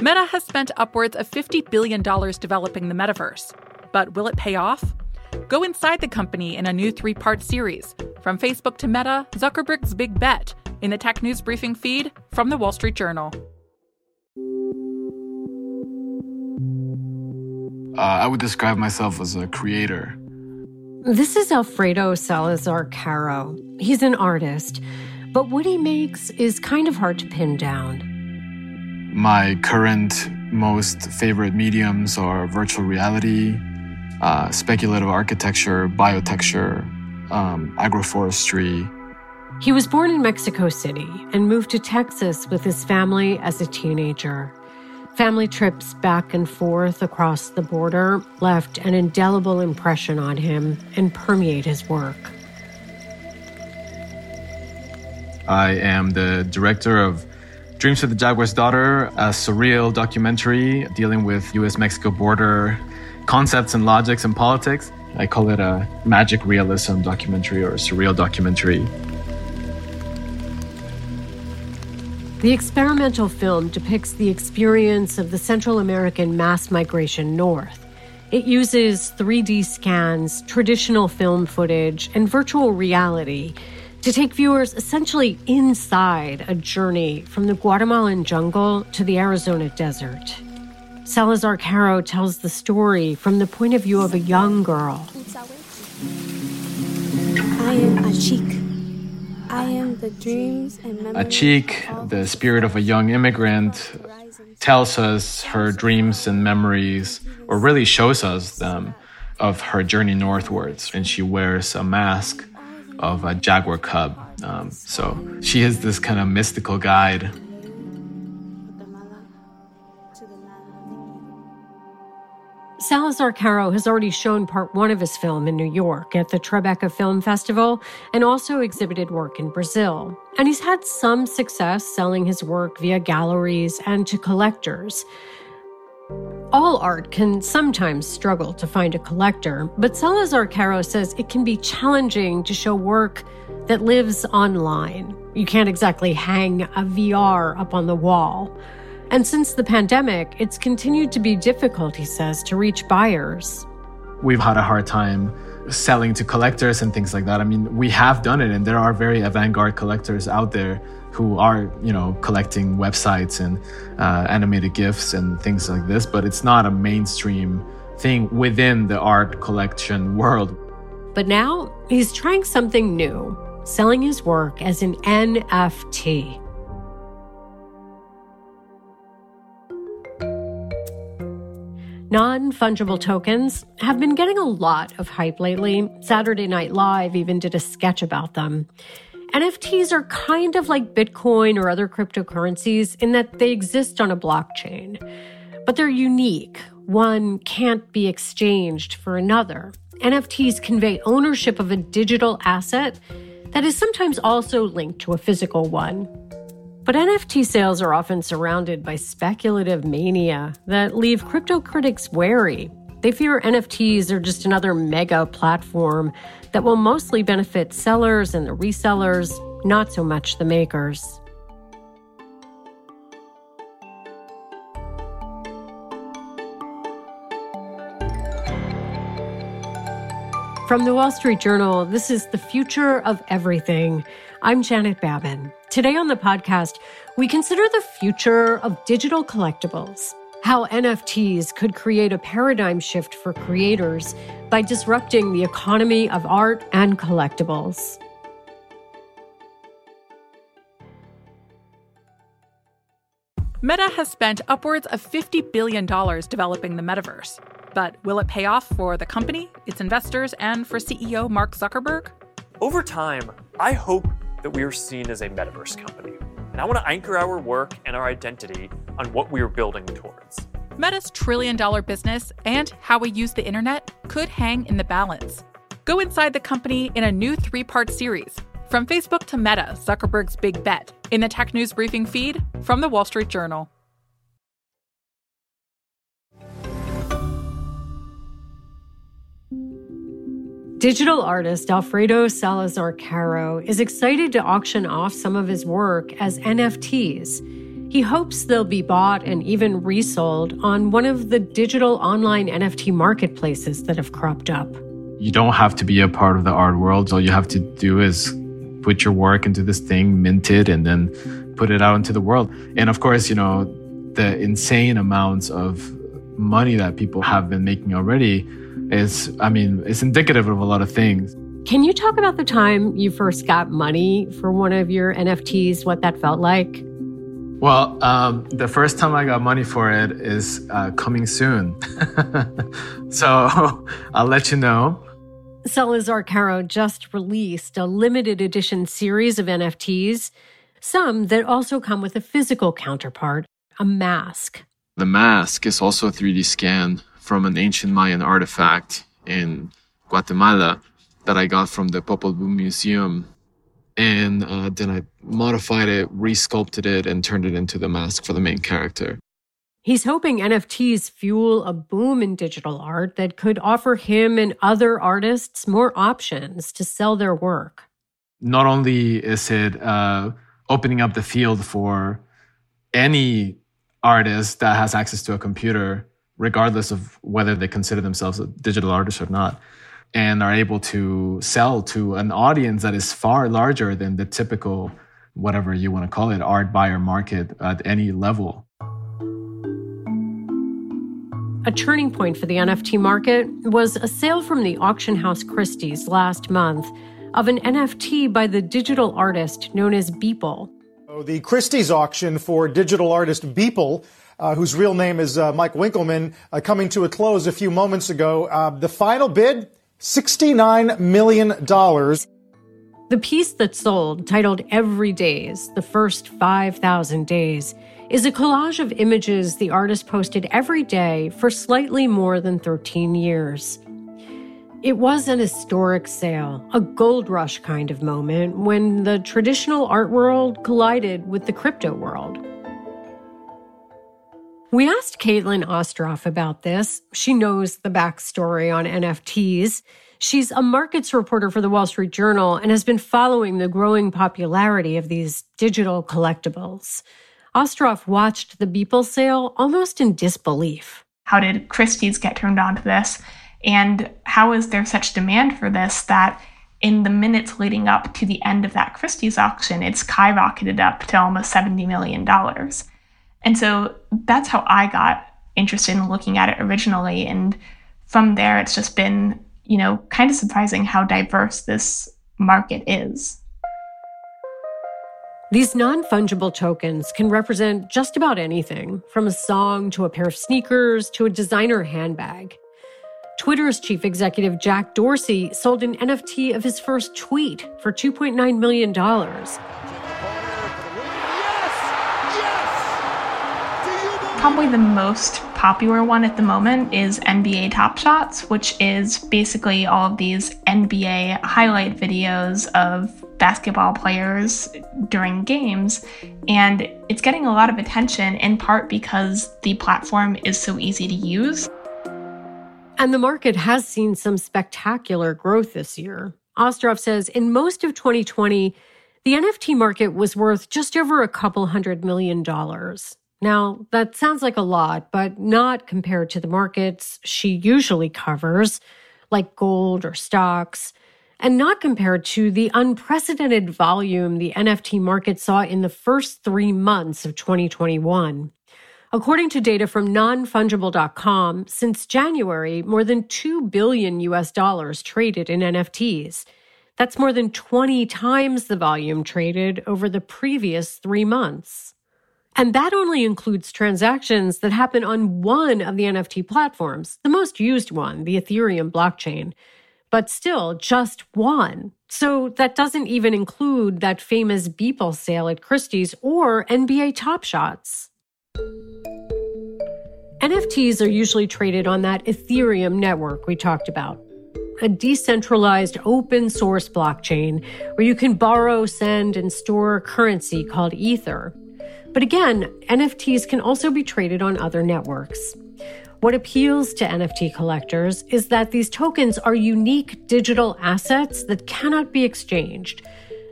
Meta has spent upwards of $50 billion developing the metaverse. But will it pay off? Go inside the company in a new three part series From Facebook to Meta Zuckerberg's Big Bet in the Tech News Briefing feed from the Wall Street Journal. Uh, I would describe myself as a creator. This is Alfredo Salazar Caro. He's an artist, but what he makes is kind of hard to pin down. My current most favorite mediums are virtual reality, uh, speculative architecture, biotecture, um, agroforestry. He was born in Mexico City and moved to Texas with his family as a teenager. Family trips back and forth across the border left an indelible impression on him and permeate his work. I am the director of Dreams of the Jaguar's Daughter, a surreal documentary dealing with US Mexico border concepts and logics and politics. I call it a magic realism documentary or a surreal documentary. The experimental film depicts the experience of the Central American mass migration north. It uses 3D scans, traditional film footage, and virtual reality to take viewers essentially inside a journey from the Guatemalan jungle to the Arizona desert. Salazar Caro tells the story from the point of view of a young girl. I am Achik. I am the dreams and memories. Achik, the spirit of a young immigrant, tells us her dreams and memories, or really shows us them, of her journey northwards. And she wears a mask of a jaguar cub. Um, so she is this kind of mystical guide Salazar Caro has already shown part one of his film in New York at the Tribeca Film Festival and also exhibited work in Brazil. And he's had some success selling his work via galleries and to collectors. All art can sometimes struggle to find a collector, but Salazar Caro says it can be challenging to show work that lives online. You can't exactly hang a VR up on the wall. And since the pandemic, it's continued to be difficult, he says, to reach buyers. We've had a hard time selling to collectors and things like that. I mean, we have done it, and there are very avant-garde collectors out there who are, you know, collecting websites and uh, animated GIFs and things like this. But it's not a mainstream thing within the art collection world. But now he's trying something new, selling his work as an NFT. Non fungible tokens have been getting a lot of hype lately. Saturday Night Live even did a sketch about them. NFTs are kind of like Bitcoin or other cryptocurrencies in that they exist on a blockchain, but they're unique. One can't be exchanged for another. NFTs convey ownership of a digital asset that is sometimes also linked to a physical one. But NFT sales are often surrounded by speculative mania that leave crypto critics wary. They fear NFTs are just another mega platform that will mostly benefit sellers and the resellers, not so much the makers. From the Wall Street Journal, this is The Future of Everything. I'm Janet Babin. Today on the podcast, we consider the future of digital collectibles, how NFTs could create a paradigm shift for creators by disrupting the economy of art and collectibles. Meta has spent upwards of $50 billion developing the metaverse. But will it pay off for the company, its investors, and for CEO Mark Zuckerberg? Over time, I hope that we are seen as a metaverse company. And I want to anchor our work and our identity on what we are building towards. Meta's trillion dollar business and how we use the internet could hang in the balance. Go inside the company in a new three part series From Facebook to Meta, Zuckerberg's Big Bet, in the Tech News Briefing feed from the Wall Street Journal. Digital artist Alfredo Salazar Caro is excited to auction off some of his work as NFTs. He hopes they'll be bought and even resold on one of the digital online NFT marketplaces that have cropped up. You don't have to be a part of the art world. All you have to do is put your work into this thing, mint it, and then put it out into the world. And of course, you know, the insane amounts of money that people have been making already is, I mean, it's indicative of a lot of things. Can you talk about the time you first got money for one of your NFTs, what that felt like? Well, um, the first time I got money for it is uh, coming soon. so I'll let you know. Salazar Caro just released a limited edition series of NFTs, some that also come with a physical counterpart, a mask. The mask is also a 3D scan from an ancient Mayan artifact in Guatemala that I got from the Popol Vuh Museum. And uh, then I modified it, resculpted it, and turned it into the mask for the main character. He's hoping NFTs fuel a boom in digital art that could offer him and other artists more options to sell their work. Not only is it uh, opening up the field for any artist that has access to a computer, regardless of whether they consider themselves a digital artist or not, and are able to sell to an audience that is far larger than the typical, whatever you want to call it, art buyer market at any level. A turning point for the NFT market was a sale from the auction house Christie's last month of an NFT by the digital artist known as Beeple. The Christie's auction for digital artist Beeple, uh, whose real name is uh, Mike Winkelmann, uh, coming to a close a few moments ago. Uh, the final bid, $69 million. The piece that sold, titled Everydays, the first 5,000 days, is a collage of images the artist posted every day for slightly more than 13 years. It was an historic sale, a gold rush kind of moment when the traditional art world collided with the crypto world. We asked Caitlin Ostroff about this. She knows the backstory on NFTs. She's a markets reporter for the Wall Street Journal and has been following the growing popularity of these digital collectibles. Ostroff watched the Beeple sale almost in disbelief. How did Christie's get turned on to this? And how is there such demand for this that in the minutes leading up to the end of that Christie's auction, it skyrocketed up to almost $70 million. And so that's how I got interested in looking at it originally. And from there, it's just been, you know, kind of surprising how diverse this market is. These non fungible tokens can represent just about anything, from a song to a pair of sneakers to a designer handbag. Twitter's chief executive Jack Dorsey sold an NFT of his first tweet for $2.9 million. Probably the most popular one at the moment is NBA Top Shots, which is basically all of these NBA highlight videos of basketball players during games. And it's getting a lot of attention in part because the platform is so easy to use. And the market has seen some spectacular growth this year. Ostroff says in most of 2020, the NFT market was worth just over a couple hundred million dollars. Now, that sounds like a lot, but not compared to the markets she usually covers, like gold or stocks, and not compared to the unprecedented volume the NFT market saw in the first three months of 2021. According to data from nonfungible.com, since January, more than 2 billion US dollars traded in NFTs. That's more than 20 times the volume traded over the previous three months. And that only includes transactions that happen on one of the NFT platforms, the most used one, the Ethereum blockchain. But still, just one. So that doesn't even include that famous Beeple sale at Christie's or NBA Top Shots. NFTs are usually traded on that Ethereum network we talked about, a decentralized open source blockchain where you can borrow, send, and store currency called Ether. But again, NFTs can also be traded on other networks. What appeals to NFT collectors is that these tokens are unique digital assets that cannot be exchanged.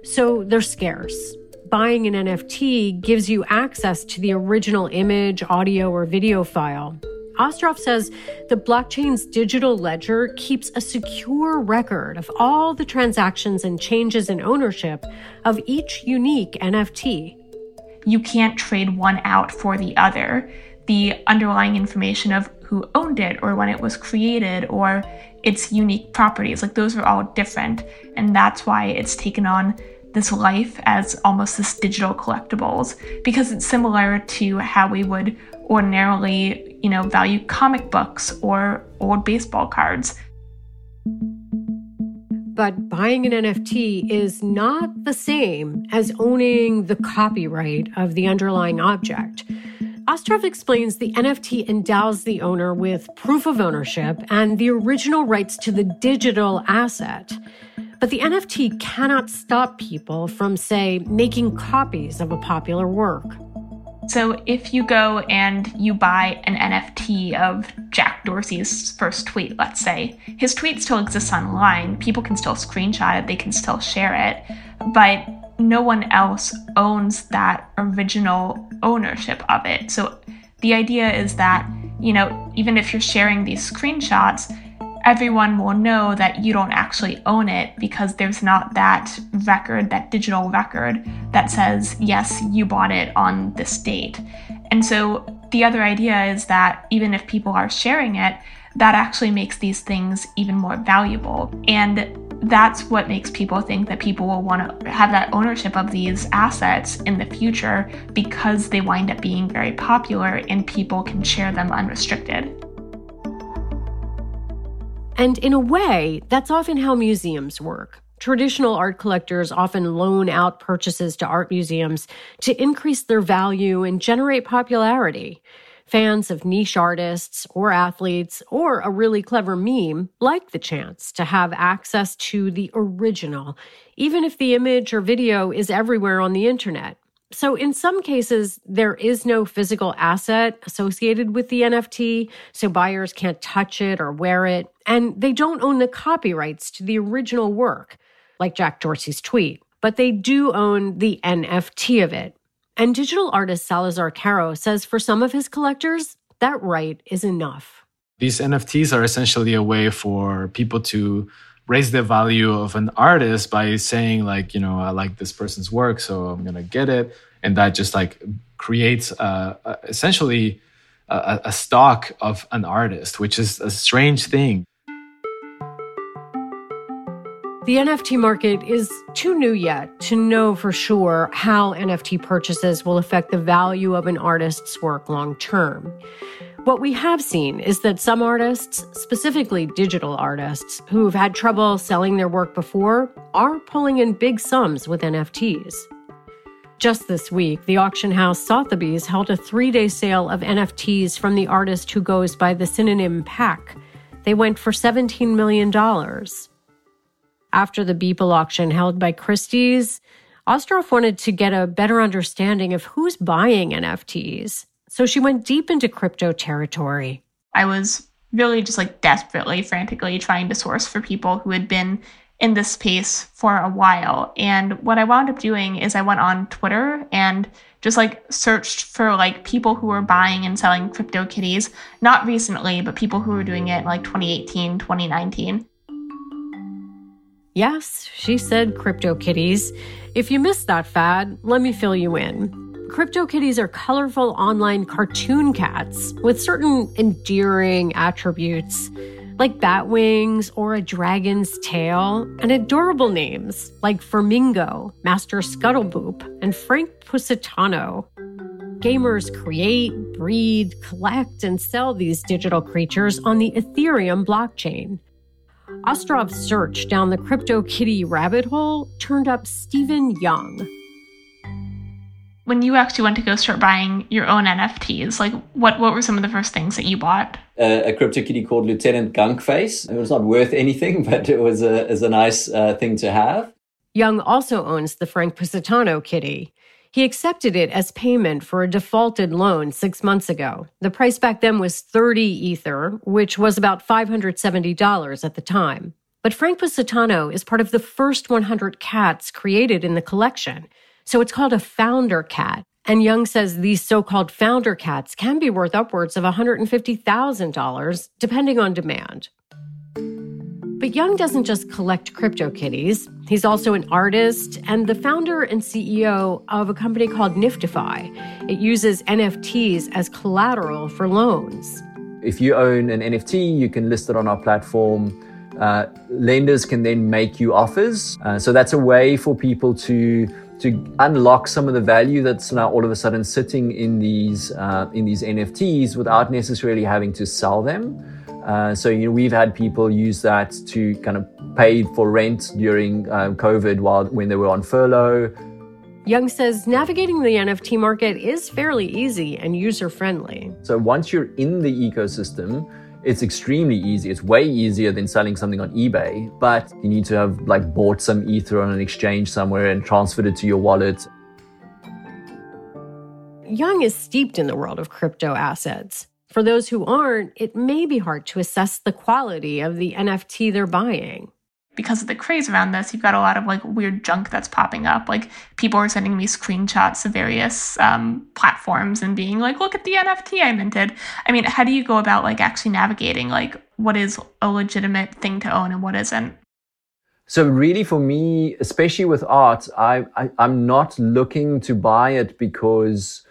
So they're scarce buying an NFT gives you access to the original image, audio, or video file. Ostroff says the blockchain's digital ledger keeps a secure record of all the transactions and changes in ownership of each unique NFT. You can't trade one out for the other. The underlying information of who owned it or when it was created or its unique properties, like those are all different. And that's why it's taken on this life as almost this digital collectibles because it's similar to how we would ordinarily, you know, value comic books or old baseball cards. But buying an NFT is not the same as owning the copyright of the underlying object. Ostroff explains the NFT endows the owner with proof of ownership and the original rights to the digital asset. But the NFT cannot stop people from, say, making copies of a popular work. So if you go and you buy an NFT of Jack Dorsey's first tweet, let's say, his tweet still exists online. People can still screenshot it, they can still share it, but no one else owns that original ownership of it. So the idea is that, you know, even if you're sharing these screenshots, everyone will know that you don't actually own it because there's not that record, that digital record that says, yes, you bought it on this date. And so the other idea is that even if people are sharing it, that actually makes these things even more valuable. And that's what makes people think that people will want to have that ownership of these assets in the future because they wind up being very popular and people can share them unrestricted. And in a way, that's often how museums work. Traditional art collectors often loan out purchases to art museums to increase their value and generate popularity. Fans of niche artists or athletes or a really clever meme like the chance to have access to the original, even if the image or video is everywhere on the internet. So, in some cases, there is no physical asset associated with the NFT, so buyers can't touch it or wear it, and they don't own the copyrights to the original work, like Jack Dorsey's tweet, but they do own the NFT of it. And digital artist Salazar Caro says for some of his collectors, that right is enough. These NFTs are essentially a way for people to raise the value of an artist by saying like you know i like this person's work so i'm gonna get it and that just like creates uh, essentially a, a stock of an artist which is a strange thing the NFT market is too new yet to know for sure how NFT purchases will affect the value of an artist's work long term. What we have seen is that some artists, specifically digital artists, who've had trouble selling their work before, are pulling in big sums with NFTs. Just this week, the auction house Sotheby's held a three day sale of NFTs from the artist who goes by the synonym Pak. They went for $17 million. After the Beeple auction held by Christie's, Ostroff wanted to get a better understanding of who's buying NFTs so she went deep into crypto territory. I was really just like desperately, frantically trying to source for people who had been in this space for a while. And what I wound up doing is I went on Twitter and just like searched for like people who were buying and selling crypto kitties, not recently, but people who were doing it like 2018, 2019. Yes, she said crypto kitties. If you missed that fad, let me fill you in. CryptoKitties are colorful online cartoon cats with certain endearing attributes like bat wings or a dragon's tail, and adorable names like Flamingo, Master Scuttleboop, and Frank Pusitano. Gamers create, breed, collect, and sell these digital creatures on the Ethereum blockchain. Ostroff's search down the CryptoKitty rabbit hole turned up Stephen Young, when you actually went to go start buying your own NFTs, like what what were some of the first things that you bought? Uh, a CryptoKitty called Lieutenant Gunkface. It was not worth anything, but it was a is a nice uh, thing to have. Young also owns the Frank Pusitano kitty. He accepted it as payment for a defaulted loan six months ago. The price back then was 30 Ether, which was about $570 at the time. But Frank Pusitano is part of the first 100 cats created in the collection So it's called a founder cat. And Young says these so called founder cats can be worth upwards of $150,000, depending on demand. But Young doesn't just collect crypto kitties. He's also an artist and the founder and CEO of a company called NFTfi. It uses NFTs as collateral for loans. If you own an NFT, you can list it on our platform. Uh, lenders can then make you offers. Uh, so that's a way for people to to unlock some of the value that's now all of a sudden sitting in these uh, in these NFTs without necessarily having to sell them. Uh, so you know we've had people use that to kind of pay for rent during uh, COVID while when they were on furlough. Young says navigating the NFT market is fairly easy and user friendly. So once you're in the ecosystem, it's extremely easy. It's way easier than selling something on eBay, but you need to have like bought some Ether on an exchange somewhere and transferred it to your wallet. Young is steeped in the world of crypto assets. For those who aren't, it may be hard to assess the quality of the NFT they're buying because of the craze around this, you've got a lot of like weird junk that's popping up. Like people are sending me screenshots of various um, platforms and being like, "Look at the NFT I minted." I mean, how do you go about like actually navigating like what is a legitimate thing to own and what isn't? So really, for me, especially with art, I, I I'm not looking to buy it because.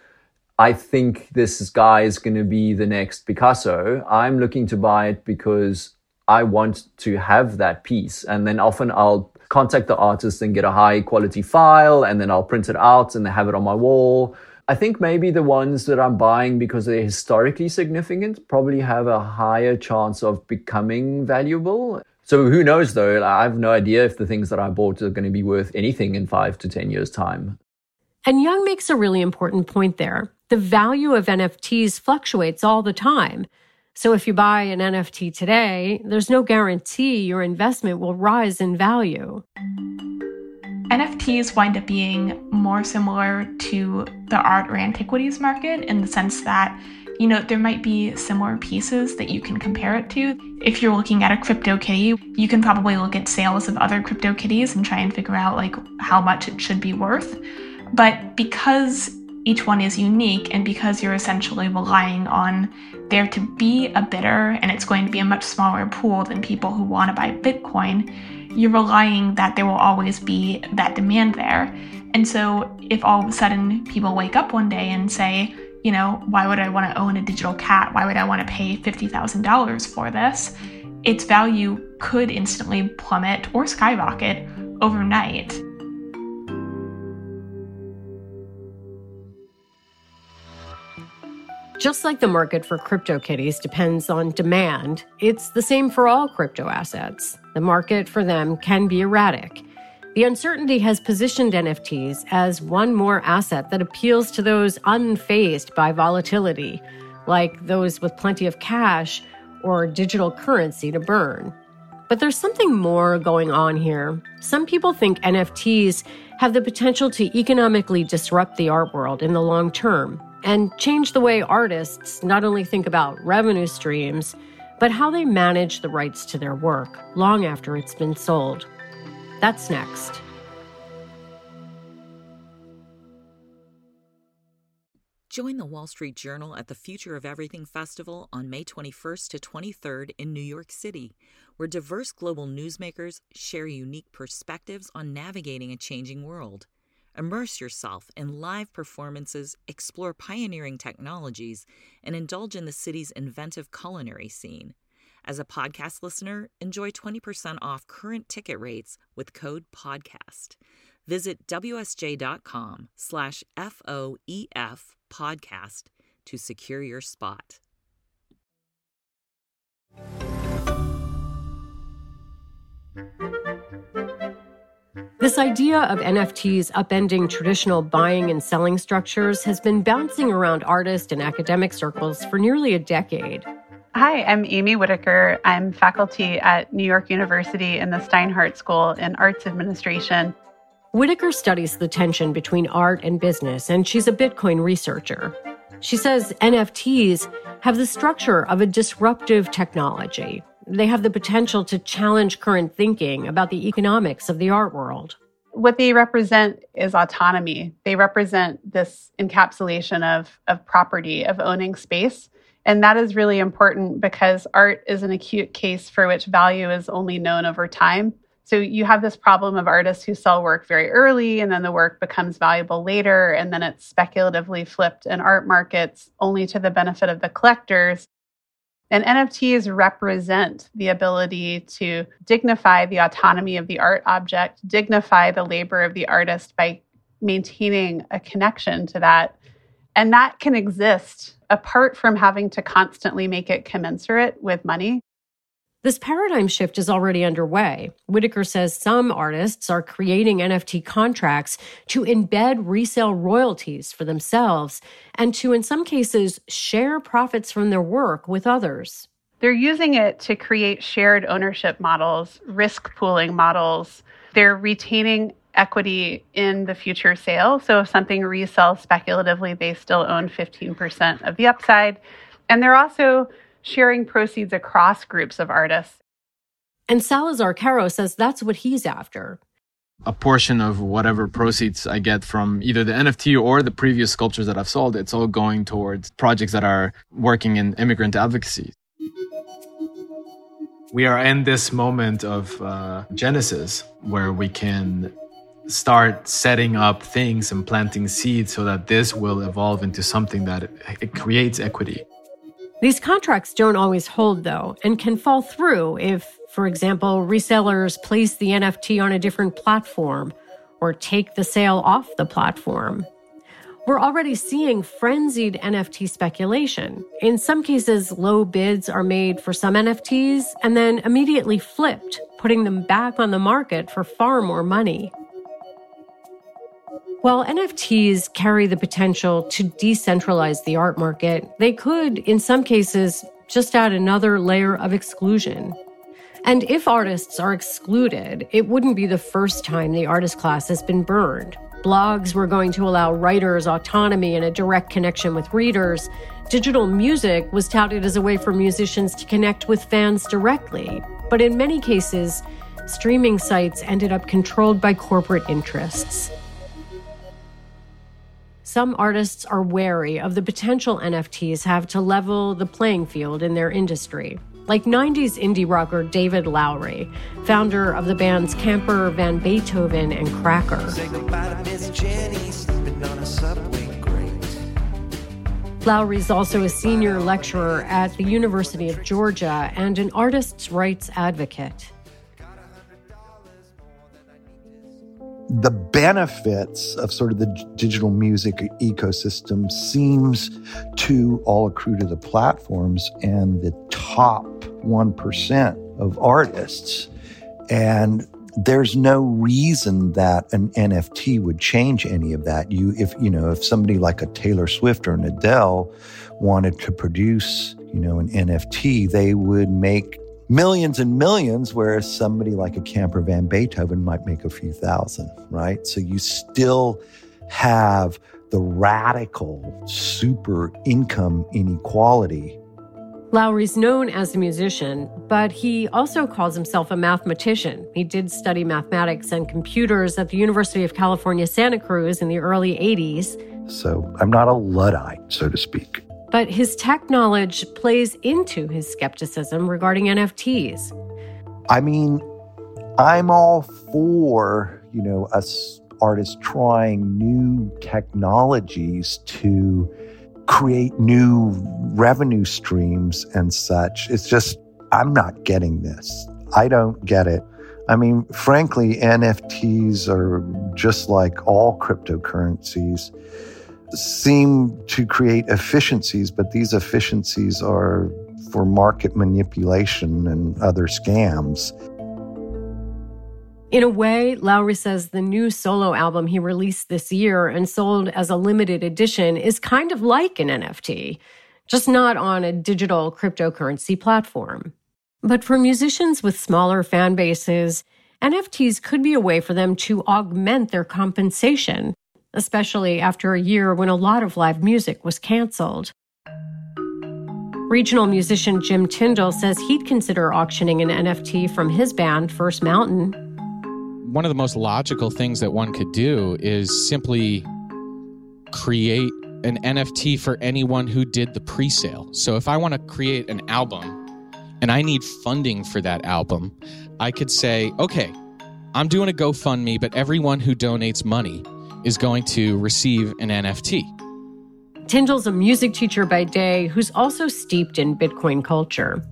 I think this guy is going to be the next Picasso. I'm looking to buy it because I want to have that piece. And then often I'll contact the artist and get a high quality file and then I'll print it out and have it on my wall. I think maybe the ones that I'm buying because they're historically significant probably have a higher chance of becoming valuable. So who knows though? I have no idea if the things that I bought are going to be worth anything in five to 10 years' time. And Young makes a really important point there. The value of NFTs fluctuates all the time. So if you buy an NFT today, there's no guarantee your investment will rise in value. NFTs wind up being more similar to the art or antiquities market in the sense that you know, there might be similar pieces that you can compare it to. If you're looking at a crypto kitty, you can probably look at sales of other crypto kitties and try and figure out like how much it should be worth. But because each one is unique and because you're essentially relying on there to be a bidder and it's going to be a much smaller pool than people who want to buy Bitcoin, you're relying that there will always be that demand there. And so if all of a sudden people wake up one day and say, you know, why would I want to own a digital cat? Why would I want to pay $50,000 for this? Its value could instantly plummet or skyrocket overnight. Just like the market for CryptoKitties depends on demand, it's the same for all crypto assets. The market for them can be erratic. The uncertainty has positioned NFTs as one more asset that appeals to those unfazed by volatility, like those with plenty of cash or digital currency to burn. But there's something more going on here. Some people think NFTs have the potential to economically disrupt the art world in the long term and change the way artists not only think about revenue streams, but how they manage the rights to their work long after it's been sold. That's next. Join the Wall Street Journal at the Future of Everything Festival on May 21st to 23rd in New York City, where diverse global newsmakers share unique perspectives on navigating a changing world. Immerse yourself in live performances, explore pioneering technologies, and indulge in the city's inventive culinary scene. As a podcast listener, enjoy 20% off current ticket rates with code PODCAST. Visit WSJ.com slash FOEF podcast to secure your spot. This idea of NFTs upending traditional buying and selling structures has been bouncing around artist and academic circles for nearly a decade. Hi, I'm Amy Whitaker. I'm faculty at New York University in the Steinhardt School in Arts Administration. Whitaker studies the tension between art and business, and she's a Bitcoin researcher. She says NFTs have the structure of a disruptive technology they have the potential to challenge current thinking about the economics of the art world. what they represent is autonomy. They represent this encapsulation of, of property, of owning space. And that is really important because art is an acute case for which value is only known over time. So you have this problem of artists who sell work very early and then the work becomes valuable later and then it's speculatively flipped in art markets only to the benefit of the collectors. And NFTs represent the ability to dignify the autonomy of the art object, dignify the labor of the artist by maintaining a connection to that. And that can exist apart from having to constantly make it commensurate with money. This paradigm shift is already underway. Whitaker says some artists are creating NFT contracts to embed resale royalties for themselves and to, in some cases, share profits from their work with others. They're using it to create shared ownership models, risk pooling models. They're retaining equity in the future sale. So if something resells speculatively, they still own 15% of the upside. And they're also sharing proceeds across groups of artists. And Salazar Caro says that's what he's after. A portion of whatever proceeds I get from either the NFT or the previous sculptures that I've sold, it's all going towards projects that are working in immigrant advocacy. We are in this moment of uh, genesis where we can start setting up things and planting seeds so that this will evolve into something that it, it creates equity. These contracts don't always hold, though, and can fall through if, for example, resellers place the NFT on a different platform or take the sale off the platform. We're already seeing frenzied NFT speculation. In some cases, low bids are made for some NFTs and then immediately flipped, putting them back on the market for far more money. While NFTs carry the potential to decentralize the art market, they could, in some cases, just add another layer of exclusion. And if artists are excluded, it wouldn't be the first time the artist class has been burned. Blogs were going to allow writers autonomy and a direct connection with readers. Digital music was touted as a way for musicians to connect with fans directly. But in many cases, streaming sites ended up controlled by corporate interests some artists are wary of the potential NFTs have to level the playing field in their industry. Like 90s indie rocker David Lowery, founder of the bands Camper, Van Beethoven, and Cracker. Lowery is also a senior lecturer at the University of Georgia and an artists' rights advocate. The benefits of sort of the digital music ecosystem seems to all accrue to the platforms and the top 1% of artists. And there's no reason that an NFT would change any of that. You, if, you know, if somebody like a Taylor Swift or an Adele wanted to produce, you know, an NFT, they would make millions and millions, whereas somebody like a Camper Van Beethoven might make a few thousand, right? So you still have the radical super income inequality. Lowery's known as a musician, but he also calls himself a mathematician. He did study mathematics and computers at the University of California, Santa Cruz in the early 80s. So I'm not a Luddite, so to speak. But his tech knowledge plays into his skepticism regarding NFTs. I mean, I'm all for, you know, us artists trying new technologies to create new revenue streams and such. It's just, I'm not getting this. I don't get it. I mean, frankly, NFTs are just like all cryptocurrencies seem to create efficiencies, but these efficiencies are for market manipulation and other scams. In a way, Lowery says the new solo album he released this year and sold as a limited edition is kind of like an NFT, just not on a digital cryptocurrency platform. But for musicians with smaller fan bases, NFTs could be a way for them to augment their compensation especially after a year when a lot of live music was canceled. Regional musician Jim Tyndall says he'd consider auctioning an NFT from his band, First Mountain. one of the most logical things that one could do is simply create an NFT for anyone who did the pre sale. So if I want to create an album and I need funding for that album, I could say, okay, I'm doing a GoFundMe, but everyone who donates money is going to receive an NFT. Tyndall's a music teacher by day who's also steeped in Bitcoin culture.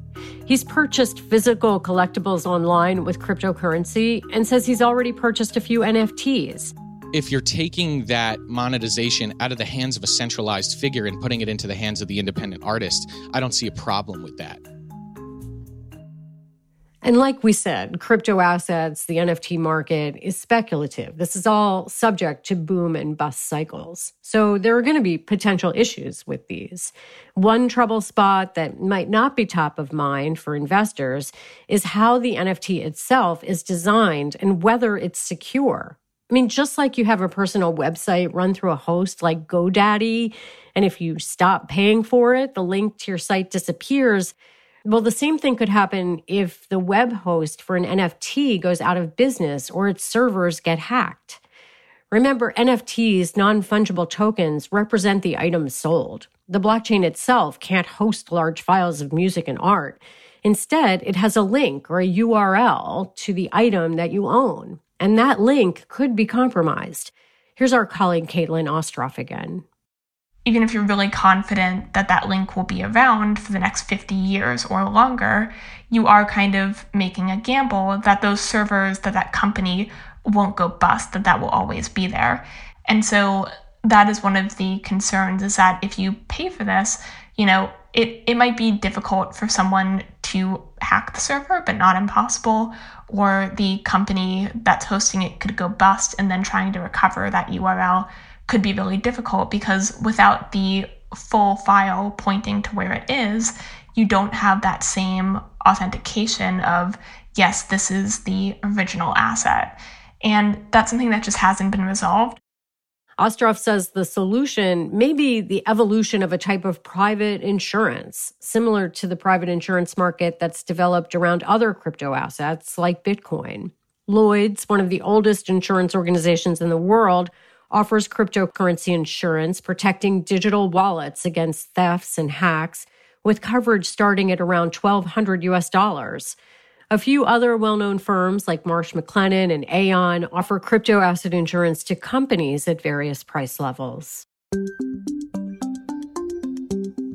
He's purchased physical collectibles online with cryptocurrency and says he's already purchased a few NFTs. If you're taking that monetization out of the hands of a centralized figure and putting it into the hands of the independent artist, I don't see a problem with that. And like we said, crypto assets, the NFT market is speculative. This is all subject to boom and bust cycles. So there are going to be potential issues with these. One trouble spot that might not be top of mind for investors is how the NFT itself is designed and whether it's secure. I mean, just like you have a personal website run through a host like GoDaddy, and if you stop paying for it, the link to your site disappears. Well, the same thing could happen if the web host for an NFT goes out of business or its servers get hacked. Remember, NFTs, non fungible tokens, represent the items sold. The blockchain itself can't host large files of music and art. Instead, it has a link or a URL to the item that you own, and that link could be compromised. Here's our colleague Caitlin Ostroff again even if you're really confident that that link will be around for the next 50 years or longer, you are kind of making a gamble that those servers, that that company won't go bust, that that will always be there. And so that is one of the concerns is that if you pay for this, you know, it, it might be difficult for someone to hack the server, but not impossible, or the company that's hosting it could go bust and then trying to recover that URL could be really difficult because without the full file pointing to where it is, you don't have that same authentication of, yes, this is the original asset. And that's something that just hasn't been resolved. Ostroff says the solution may be the evolution of a type of private insurance, similar to the private insurance market that's developed around other crypto assets like Bitcoin. Lloyd's, one of the oldest insurance organizations in the world, offers cryptocurrency insurance protecting digital wallets against thefts and hacks with coverage starting at around 1200 US dollars. A few other well-known firms like Marsh McLennan and Aon offer crypto asset insurance to companies at various price levels.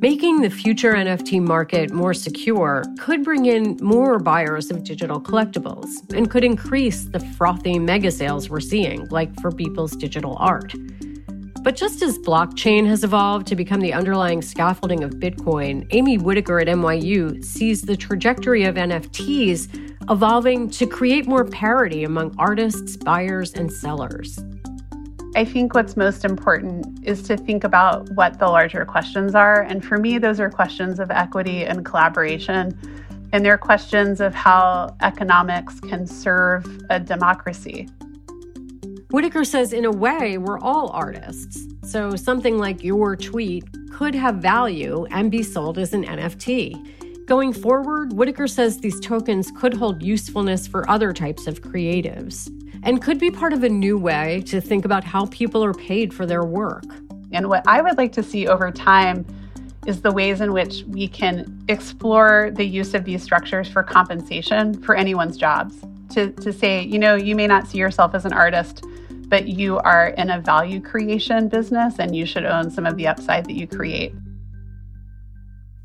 Making the future NFT market more secure could bring in more buyers of digital collectibles and could increase the frothy mega sales we're seeing, like for Beeple's digital art. But just as blockchain has evolved to become the underlying scaffolding of Bitcoin, Amy Whitaker at NYU sees the trajectory of NFTs evolving to create more parity among artists, buyers, and sellers. I think what's most important is to think about what the larger questions are. And for me, those are questions of equity and collaboration. And they're questions of how economics can serve a democracy. Whitaker says, in a way, we're all artists. So something like your tweet could have value and be sold as an NFT. Going forward, Whitaker says these tokens could hold usefulness for other types of creatives and could be part of a new way to think about how people are paid for their work. And what I would like to see over time is the ways in which we can explore the use of these structures for compensation for anyone's jobs. To, to say, you know, you may not see yourself as an artist, but you are in a value creation business and you should own some of the upside that you create.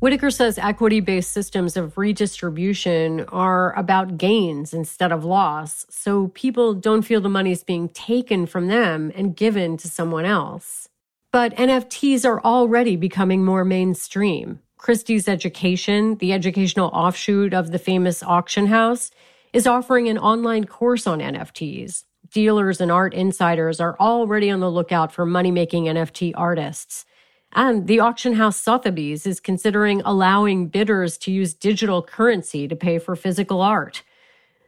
Whitaker says equity based systems of redistribution are about gains instead of loss, so people don't feel the money is being taken from them and given to someone else. But NFTs are already becoming more mainstream. Christie's Education, the educational offshoot of the famous auction house, is offering an online course on NFTs. Dealers and art insiders are already on the lookout for money making NFT artists. And the auction house Sotheby's is considering allowing bidders to use digital currency to pay for physical art.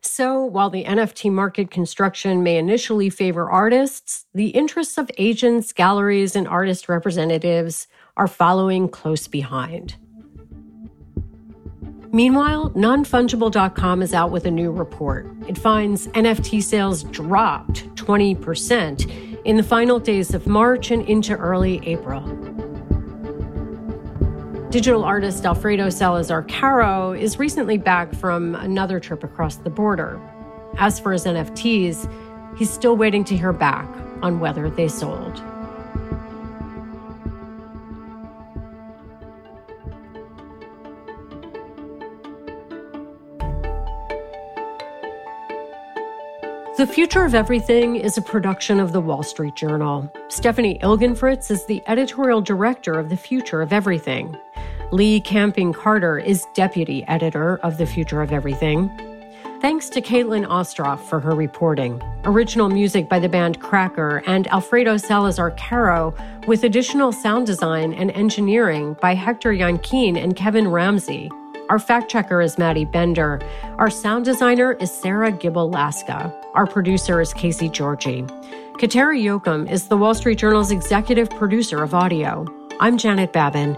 So, while the NFT market construction may initially favor artists, the interests of agents, galleries, and artist representatives are following close behind. Meanwhile, nonfungible.com is out with a new report. It finds NFT sales dropped 20% in the final days of March and into early April. Digital artist Alfredo Salazar Caro is recently back from another trip across the border. As for his NFTs, he's still waiting to hear back on whether they sold. The Future of Everything is a production of the Wall Street Journal. Stephanie Ilgenfritz is the editorial director of The Future of Everything. Lee Camping Carter is deputy editor of The Future of Everything. Thanks to Caitlin Ostroff for her reporting. Original music by the band Cracker and Alfredo Salazar Caro, with additional sound design and engineering by Hector Yankin and Kevin Ramsey. Our fact checker is Maddie Bender. Our sound designer is Sarah Gibble Laska. Our producer is Casey Georgie. Kateri Jochum is the Wall Street Journal's executive producer of audio. I'm Janet Babin.